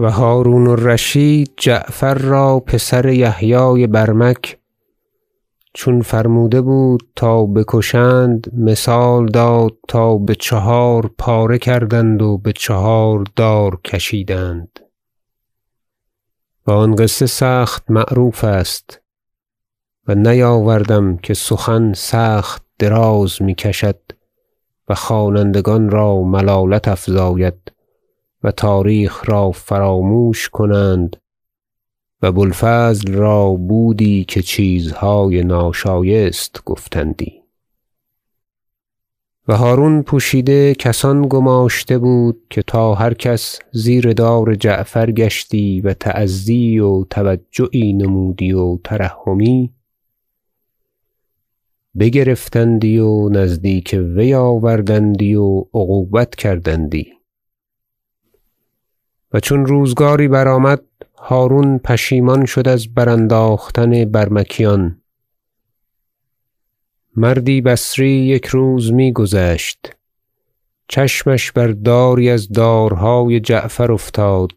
و هرون الرشید جعفر را پسر یحیای برمک چون فرموده بود تا بکشند مثال داد تا بچهار پاره کردند و بچهار دار کشیدند. و آن قصه سخت معروف است و نیاوردم که سخن سخت دراز می کشد و خوانندگان را ملالت افزاید. و تاریخ را فراموش کنند و بو الفضل را بودی که چیزهای ناشایست گفتندی. و هرون پوشیده کسان گماشته بود که تا هر کس زیر دار جعفر گشتی و تعزی و توجعی نمودی و ترحمی بگرفتندی و نزدیک وی آوردندی و عقوبت کردندی. و چون روزگاری برآمد هرون پشیمان شد از برانداختن برمکیان. مردی بصری یک روز میگذشت. چشمش بر داری از دارهای جعفر افتاد.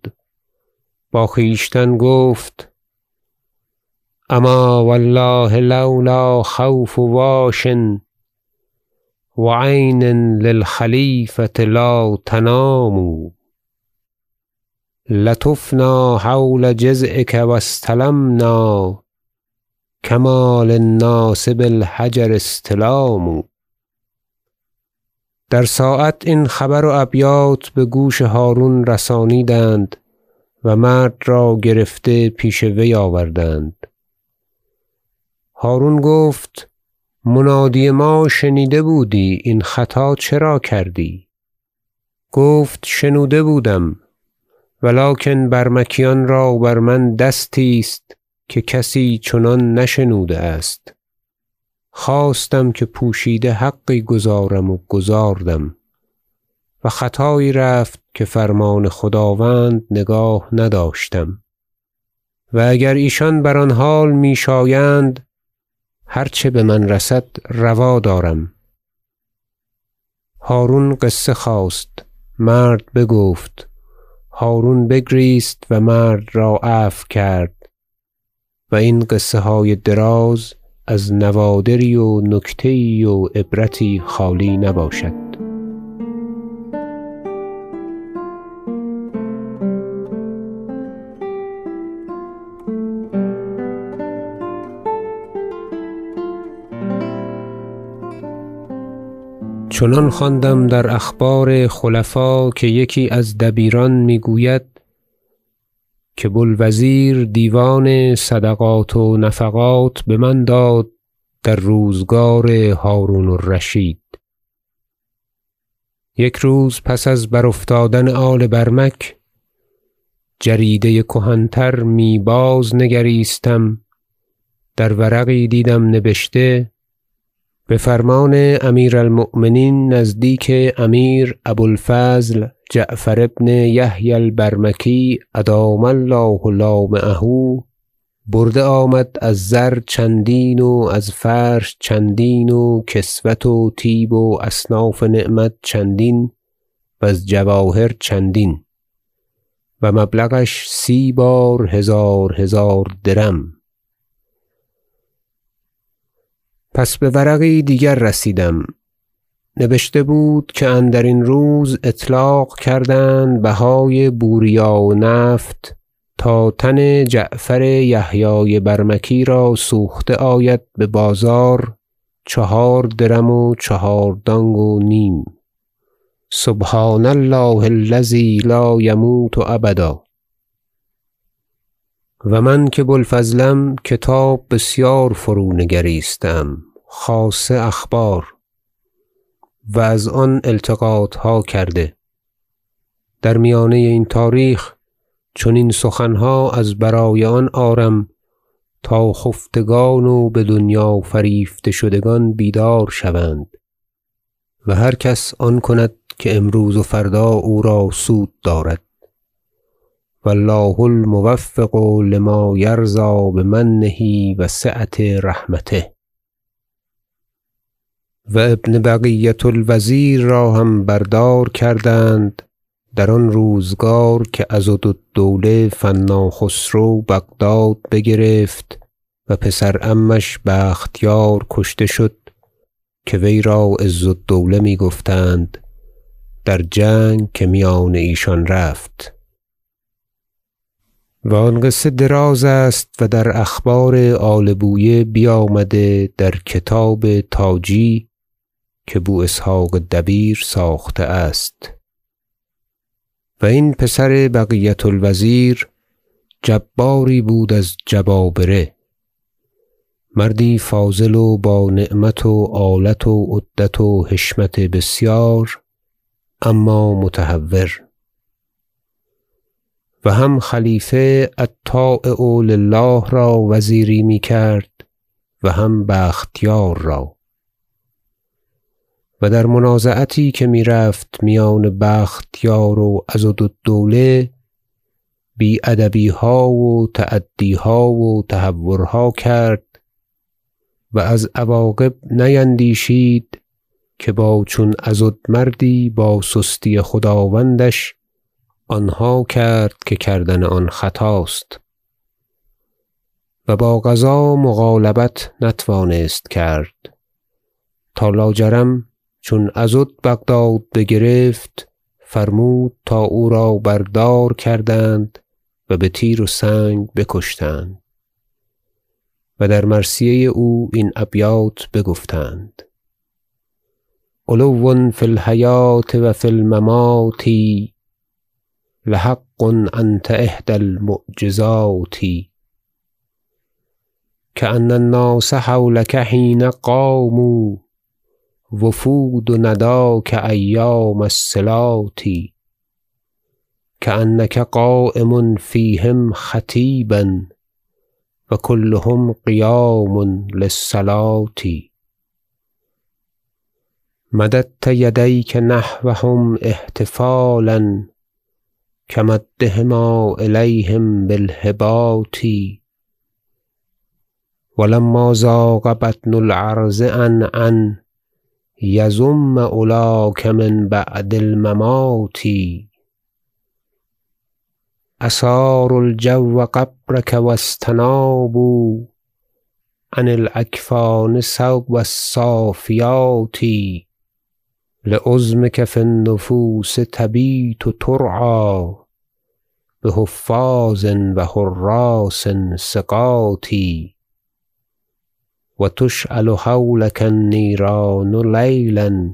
با خویشتن گفت اما و الله لو لا خوف واش و عین للخلیفة لا تنام لطفنا حول جذعک و استلمنا کما للناس بالحجر استلام. در ساعت این خبر و ابیات بگوش هرون رسانیدند و مرد را گرفته پیش وی آوردند. هرون گفت منادی ما شنیده بودی این خطا چرا کردی؟ گفت شنوده بودم. و لکن برمکیان را بر من دستی است که کسی چنان نشنوده است. خواستم که پوشیده حقی گزارم و گزاردم. و خطایی رفت که فرمان خداوند نگاه نداشتم. و اگر ایشان بر آن حال می شایند هر چه بمن رسد روا دارم. هرون قصه خواست. مرد بگفت هرون بگریست و مرد را عفو کرد و این قصه های دراز از نوادری و نکته یی و عبرتی خالی نباشد. چنان خواندم در اخبار خلفا که یکی از دبیران می‌گوید که بو الوزیر دیوان صدقات و نفقات بمن داد در روزگار هرون الرشید. یک روز پس از برافتادن آل برمک جریده کهن تر می بازنگریستم در ورقی دیدم نبشته بفرمان امیر المؤمنین نزدیک امیر ابو الفضل جعفر بن یحیی البرمکی ادام الله لامعه. برده آمد از زر چندین و از فرش چندین و کسوت و طیب و اصناف نعمت چندین وز جواهر چندین و مبلغش سی بار هزار هزار درم. پس بورقی دیگر رسیدم. نبشته بود که اندرین روز اطلاق کردند بهای بوریا و نفط تا تن جعفر یحیای برمکی را سوخته آید ببازار چهار درم و چهار دانگ و نیم. سبحان الله الذی لا یموت ابدا. و من که بو الفضلم کتاب بسیار فرونگریسته ام خاصه اخبار و از آن التقاطها کرده. در میانه این تاریخ چنین سخنها از برای آن آرم تا خفتگان و بدنیا فریفته شدگان بیدار شوند. و هر کس آن کند که امروز و فردا او را سود دارد. و الله الموفق لما یرضی بمنه و سعة رحمته. و ابن بقیة الوزیر را هم بر دار کردند. در آن روزگار که عضدالدوله فنا خسرو بغداد بگرفت و پسر عمش بختیار کشته شد که وی را عزالدوله می گفتند در جنگ که میان ایشان رفت. و آن قصه دراز است و در اخبار آل بویه بیامده در کتاب تاجی که بو اسحق دبیر ساخته است. و این پسر بقیة الوزیر جباری بود از جبابره. مردی فاضل و با نعمت و آلت و عدت و حشمت بسیار اما متهور. و هم خلیفه الطایع لله را وزیری می‌کرد و هم بختیار را. و در منازعتی که می‌رفت میان بختیار و عضدالدوله بی ادبیها و تعدیها و تهورها کرد و از عواقب نیندیشید که با چون عضد مردی با سستی خداوندش آنها کرد که کردن آن خطاست. و با قضا مغالبت نتوانست کرد. تا لاجرم چون عضد بغداد بگرفت فرمود تا او را بر دار کردند و بتیر و سنگ بکشتند. و در مرثیه او این ابیات بگفتند. علو فی الحیاة و فی الممات لحق أنت إحدى المعجزات كأن الناس حولك حين قاموا وفود نداك أيام الصلات كأنك قائم فيهم خطيبا وكلهم قيام للصلاة. مددت يديك نحوهم احتفالا كمدهما إليهم بالهباط. ولما زاغ بطن العرض عن عن يزم أولاك من بعد الممات. اثاروا الجو قبرك واستنابوا عن الأكفان ثوب الصافيات لعزمك في النفوس تبيت ترعى بحفاظ وحراس ثقاتي وتشعل حولك النيران ليلا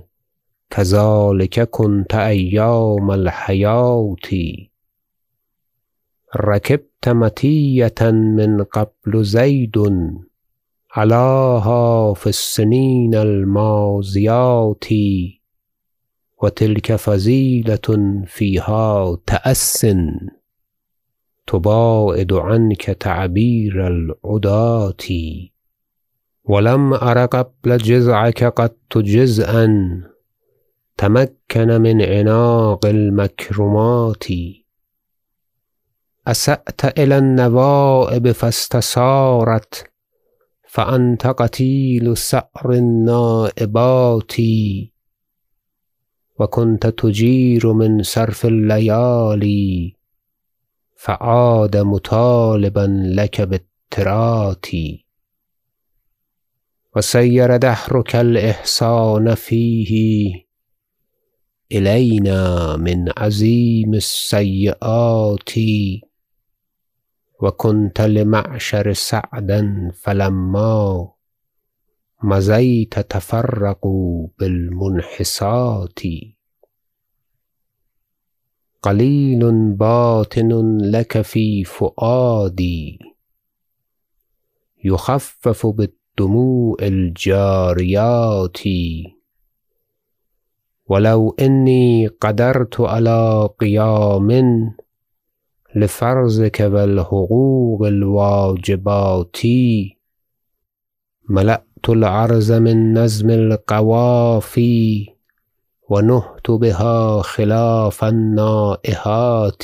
كذلك كنت أيام الحیاتی. ركبت متية من قبل زيد علاها في السنين و وتلك فزيلة فيها تأس تباعد عنك تعبير العداة. ولم أر قبل جزعك قط جزءا تمكن من عناق المكرمات. أسأت إلى النوائب فاستسارت فأنت قتيل سأر النائبات. وكنت تجير من صرف الليالي فعاد مطالبا لك بالترات وسير دهرك الإحسان فيه. إلينا من عظيم السيئات. وكنت لمعشر سعدا فلما مزيت تفرقوا بالمنحسات قليل باطن لك في فؤادي. يخفف بالدموع الجاريات. ولو إني قدرت على قيام لفرزك والحقوق الواجبات. ملأت العرز من نزم القوافي. ونهت بها خلاف النائحات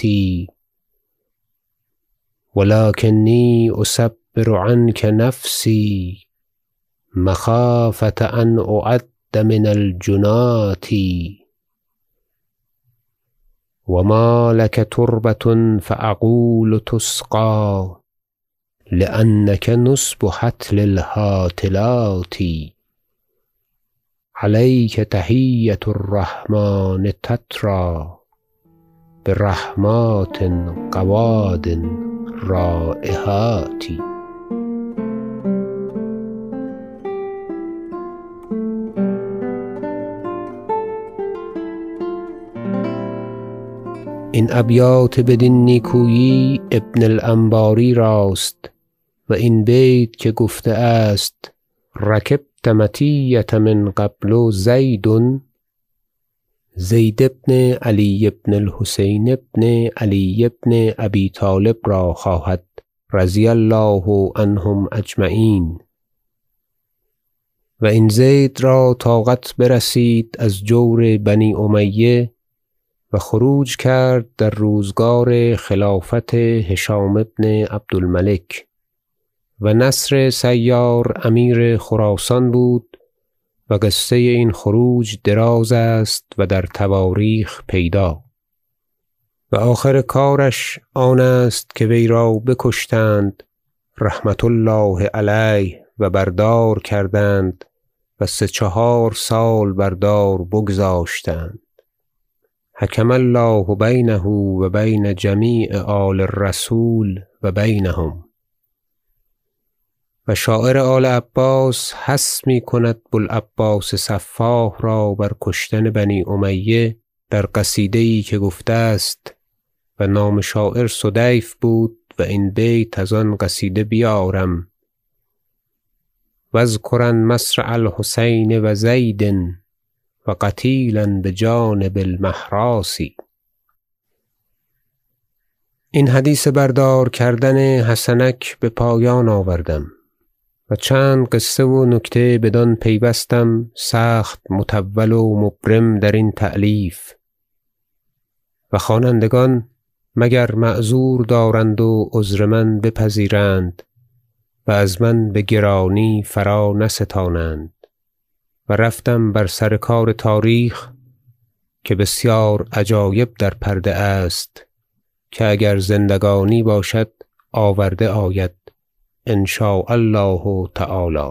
ولكني أسبر عنك نفسي. مخافة أن أعد من الجنات. وما لك تربة فأقول تسقى لأنك نصبحت الهاتلات علیک تحیة الرحمن تتری برحمات غواد رایحات این ابیات بدین نیکویی ابن الانباری راست و این بیت که گفته است رکبت مطیة من قبل زید زید بن علی بن الحسین بن علی بن ابی طالب را خواهد رضی الله عنهم اجمعین. و این زید را طاقت برسید از جور بنی امیه و خروج کرد در روزگار خلافت هشام بن عبد الملک و نصر سیار امیر خراسان بود و قصه این خروج دراز است و در تواریخ پیدا. و آخر کارش آن است که وی را بکشتند رحمة الله علیه و بر دار کردند و سه چهار سال بر دار بگذاشتند. حکم الله بینه و بین جمیع آل الرسول و بینهم. و شاعر آل عباس حث می کند بو العباس سفاح را بر کشتن بنی امیه در قصیده یی که گفته است و نام شاعر سدیف بود و این بیت از آن قصیده بیارم. و اذکرن مصرع الحسین و زید و قتیلا بجانب المهراس این حدیث بردار کردن حسنک بپایان آوردم. و چند قصه و نکته بدان پیوستم سخت مطول و مبرم درین تألیف. و خوانندگان مگر معذور دارند و عذر من بپذیرند و از من بگرانی فرانستانند و رفتم بر سر کار تاریخ که بسیار عجایب در پرده است که اگر زندگانی باشد آورده آید. ان الله تعالی.